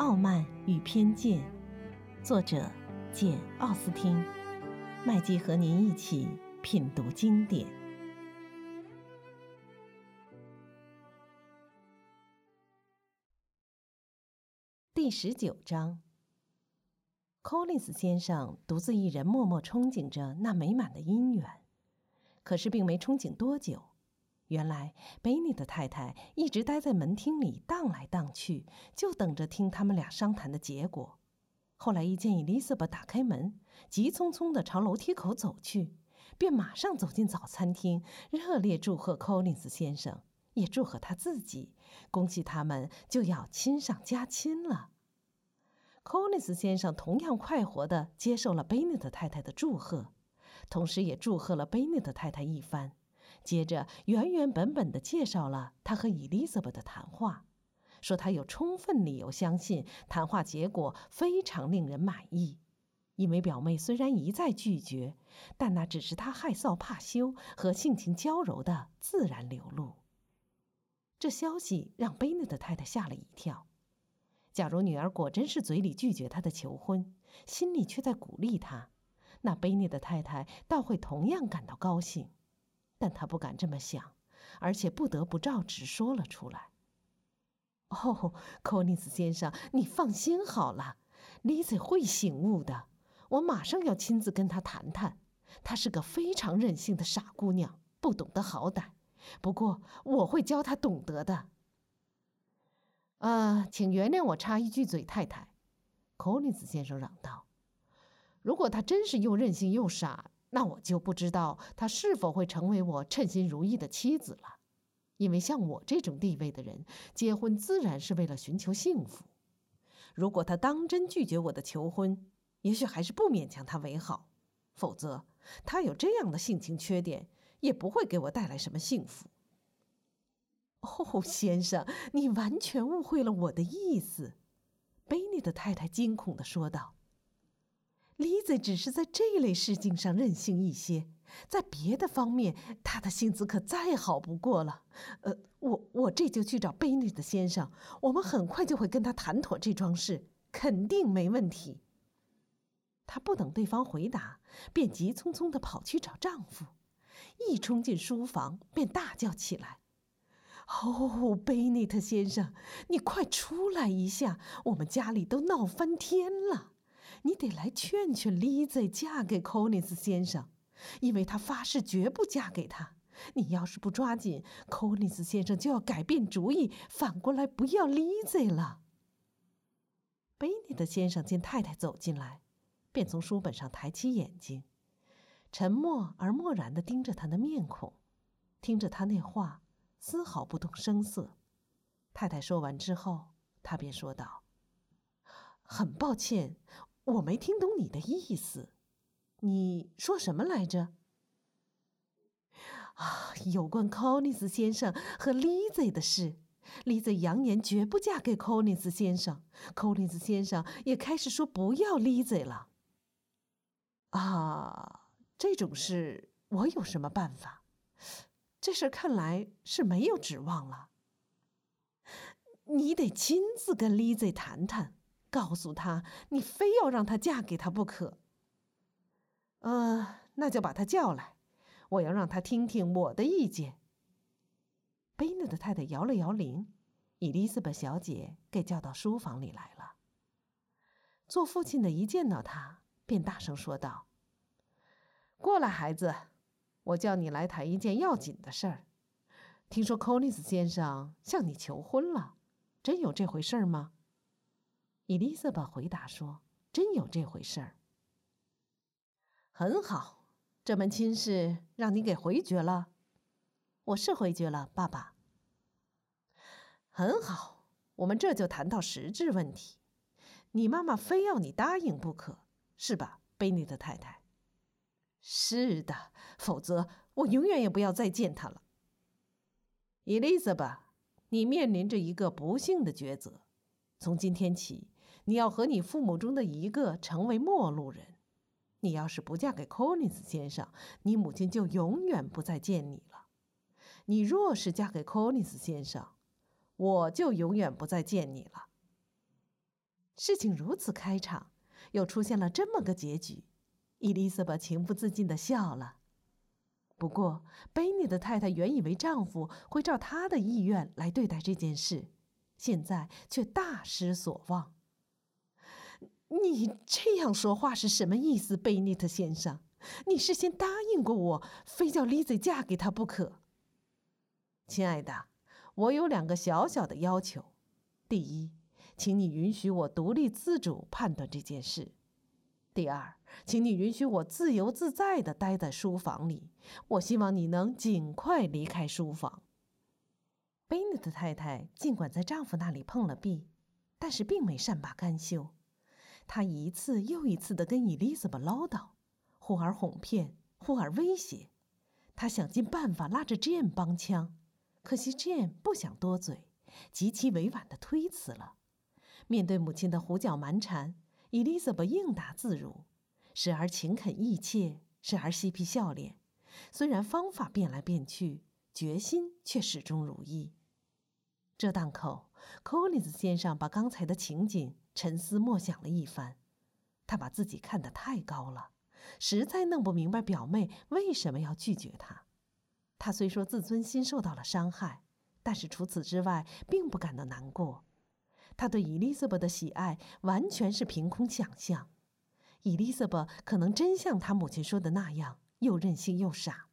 傲慢与偏见》，作者简·奥斯汀。麦基和您一起品读经典。第十九章，Collins 先生独自一人默默憧憬着那美满的姻缘，可是并没憧憬多久。原来贝尼的太太一直待在门厅里荡来荡去，就等着听他们俩商谈的结果。后来一见伊丽莎白打开门，急匆匆地朝楼梯口走去，便马上走进早餐厅，热烈祝贺 Collins 先生，也祝贺他自己，恭喜他们就要亲上加亲了。Collins 先生同样快活地接受了贝尼的太太的祝贺，同时也祝贺了贝尼的太太一番。接着原原本本地介绍了他和伊丽莎白的谈话，说他有充分理由相信谈话结果非常令人满意，因为表妹虽然一再拒绝，但那只是她害臊怕羞和性情娇柔的自然流露。这消息让贝内的太太吓了一跳。假如女儿果真是嘴里拒绝他的求婚，心里却在鼓励他，那贝内的太太倒会同样感到高兴。但他不敢这么想，而且不得不照直说了出来。哦，柯尼斯先生，你放心好了，丽子会醒悟的。我马上要亲自跟她谈谈。她是个非常任性的傻姑娘，不懂得好歹。不过我会教她懂得的。啊，请原谅我插一句嘴，太太，柯尼斯先生嚷道：“如果她真是又任性又傻。”那我就不知道她是否会成为我称心如意的妻子了，因为像我这种地位的人，结婚自然是为了寻求幸福。如果她当真拒绝我的求婚，也许还是不勉强她为好；否则，她有这样的性情缺点，也不会给我带来什么幸福。哦，先生，你完全误会了我的意思。”贝尼的太太惊恐地说道。丽子只是在这类事情上任性一些，在别的方面，她的性子可再好不过了。呃，我我这就去找贝内的先生，我们很快就会跟他谈妥这桩事，肯定没问题。她不等对方回答，便急匆匆地跑去找丈夫，一冲进书房便大叫起来：“哦，贝内特先生，你快出来一下，我们家里都闹翻天了！”你得来劝劝丽子嫁给寇尼斯先生，因为他发誓绝不嫁给他。你要是不抓紧，寇尼斯先生就要改变主意，反过来不要丽子了。贝尼的先生见太太走进来，便从书本上抬起眼睛，沉默而漠然地盯着他的面孔，听着他那话，丝毫不动声色。太太说完之后，他便说道：“很抱歉。”我没听懂你的意思，你说什么来着？啊，有关 Collins 先生和 Lizzie 的事，Lizzie 扬言绝不嫁给 Collins 先生，Collins 先生也开始说不要 Lizzie 了。啊，这种事我有什么办法？这事看来是没有指望了。你得亲自跟 Lizzie 谈谈。告诉他，你非要让她嫁给他不可。呃，那就把他叫来，我要让他听听我的意见。贝内的太太摇了摇铃，伊丽莎白小姐给叫到书房里来了。做父亲的一见到他，便大声说道：“过来，孩子，我叫你来谈一件要紧的事儿。听说科利斯先生向你求婚了，真有这回事吗？”伊丽莎白回答说：“真有这回事儿。很好，这门亲事让你给回绝了。我是回绝了，爸爸。很好，我们这就谈到实质问题。你妈妈非要你答应不可，是吧，贝尼的太太？是的，否则我永远也不要再见她了。伊丽莎白，你面临着一个不幸的抉择。从今天起。”你要和你父母中的一个成为陌路人。你要是不嫁给 Collins 先生，你母亲就永远不再见你了。你若是嫁给 Collins 先生，我就永远不再见你了。事情如此开场，又出现了这么个结局，伊丽莎白情不自禁的笑了。不过，贝尼的太太原以为丈夫会照她的意愿来对待这件事，现在却大失所望。你这样说话是什么意思，贝尼特先生？你事先答应过我，非叫丽兹嫁给他不可。亲爱的，我有两个小小的要求：第一，请你允许我独立自主判断这件事；第二，请你允许我自由自在的待在书房里。我希望你能尽快离开书房。贝尼特太太尽管在丈夫那里碰了壁，但是并没善罢甘休。他一次又一次的跟伊丽莎白唠叨。忽而哄骗，忽而威胁，他想尽办法拉着 Jane 帮腔，可惜 Jane 不想多嘴，极其委婉的推辞了。面对母亲的胡搅蛮缠，Elizabeth 应答自如，时而勤恳意切，时而嬉皮笑脸。虽然方法变来变去，决心却始终如一。这档口，Collins 先生把刚才的情景沉思默想了一番，他把自己看得太高了。实在弄不明白表妹为什么要拒绝他。他虽说自尊心受到了伤害，但是除此之外并不感到难过。他对伊丽莎白的喜爱完全是凭空想象。伊丽莎白可能真像他母亲说的那样，又任性又傻，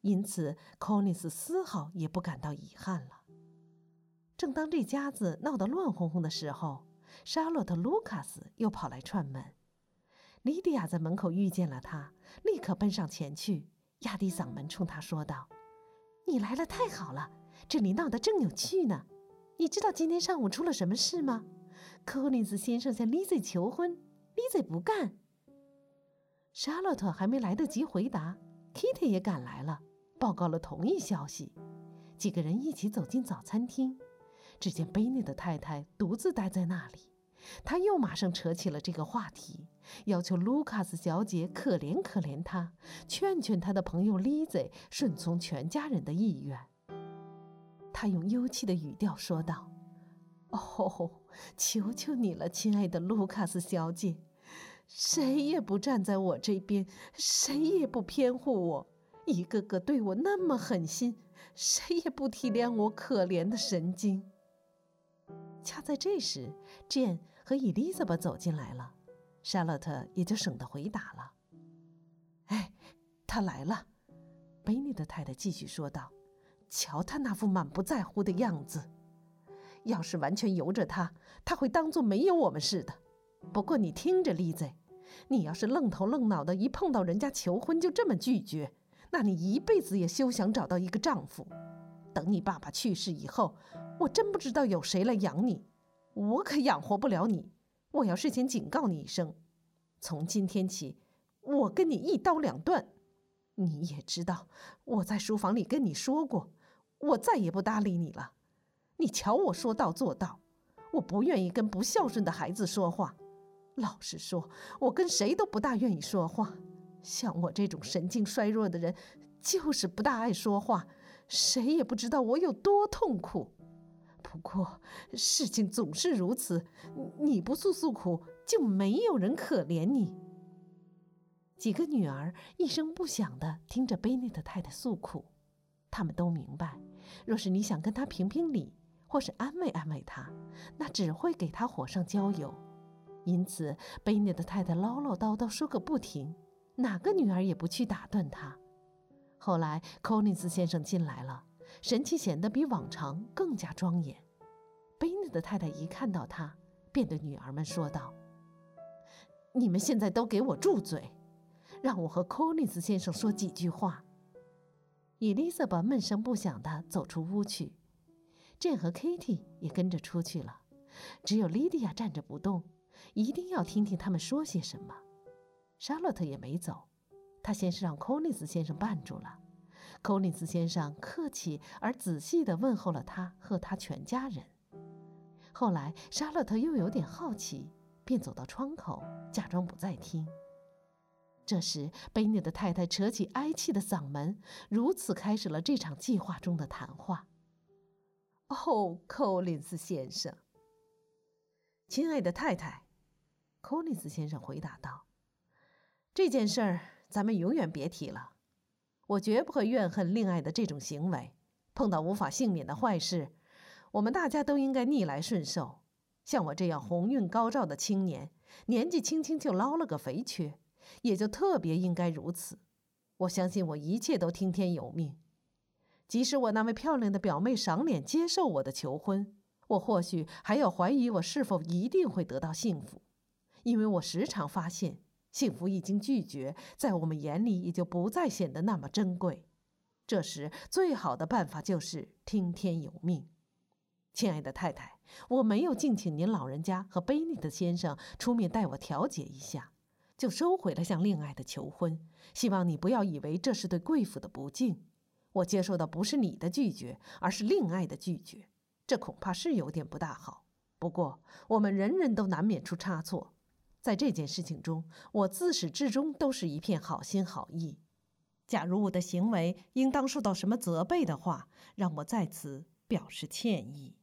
因此 Collins 丝毫也不感到遗憾了。正当这家子闹得乱哄哄的时候，莎洛特·卢卡斯又跑来串门。莉迪亚在门口遇见了他，立刻奔上前去，压低嗓门冲他说道：“你来了，太好了！这里闹得正有趣呢。你知道今天上午出了什么事吗？柯林斯先生向丽 z 求婚，丽 z 不干。”莎洛特还没来得及回答，Kitty 也赶来了，报告了同一消息。几个人一起走进早餐厅，只见贝内的太太独自待在那里。他又马上扯起了这个话题，要求卢卡斯小姐可怜可怜他，劝劝他的朋友丽兹顺从全家人的意愿。他用幽气的语调说道：“哦，求求你了，亲爱的卢卡斯小姐，谁也不站在我这边，谁也不偏护我，一个个对我那么狠心，谁也不体谅我可怜的神经。”恰在这时，Jane 和 Elizabeth 走进来了，莎洛特也就省得回答了。哎，他来了，贝尼的太太继续说道：“瞧他那副满不在乎的样子，要是完全由着他，他会当做没有我们似的。不过你听着，丽子，你要是愣头愣脑的，一碰到人家求婚就这么拒绝，那你一辈子也休想找到一个丈夫。等你爸爸去世以后。”我真不知道有谁来养你，我可养活不了你。我要事先警告你一声，从今天起，我跟你一刀两断。你也知道，我在书房里跟你说过，我再也不搭理你了。你瞧我说到做到，我不愿意跟不孝顺的孩子说话。老实说，我跟谁都不大愿意说话。像我这种神经衰弱的人，就是不大爱说话。谁也不知道我有多痛苦。不过，事情总是如此，你不诉诉苦，就没有人可怜你。几个女儿一声不响地听着贝内特太太诉苦，他们都明白，若是你想跟她评评理，或是安慰安慰她，那只会给她火上浇油。因此，贝内特太太唠唠叨叨说个不停，哪个女儿也不去打断她。后来，柯林斯先生进来了。神气显得比往常更加庄严。贝内的太太一看到他，便对女儿们说道：“你们现在都给我住嘴，让我和柯林斯先生说几句话。”伊丽莎白闷声不响地走出屋去，朕和 Kitty 也跟着出去了，只有莉迪亚站着不动，一定要听听他们说些什么。莎洛特也没走，她先是让柯林斯先生绊住了。寇林斯先生客气而仔细地问候了他和他全家人。后来，沙勒特又有点好奇，便走到窗口，假装不在听。这时，贝内的太太扯起哀泣的嗓门，如此开始了这场计划中的谈话。“哦，寇林斯先生，亲爱的太太，寇尼斯先生回答道：“这件事儿咱们永远别提了。我绝不会怨恨恋爱的这种行为。碰到无法幸免的坏事，我们大家都应该逆来顺受。像我这样鸿运高照的青年，年纪轻轻就捞了个肥缺，也就特别应该如此。我相信我一切都听天由命。即使我那位漂亮的表妹赏脸接受我的求婚，我或许还要怀疑我是否一定会得到幸福。”因为我时常发现，幸福一经拒绝，在我们眼里也就不再显得那么珍贵。这时，最好的办法就是听天由命。亲爱的太太，我没有敬请您老人家和贝尼特先生出面代我调解一下，就收回了向恋爱的求婚。希望你不要以为这是对贵妇的不敬。我接受的不是你的拒绝，而是恋爱的拒绝。这恐怕是有点不大好。不过，我们人人都难免出差错。在这件事情中，我自始至终都是一片好心好意。假如我的行为应当受到什么责备的话，让我在此表示歉意。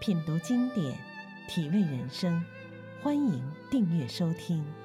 品读经典，体味人生，欢迎订阅收听。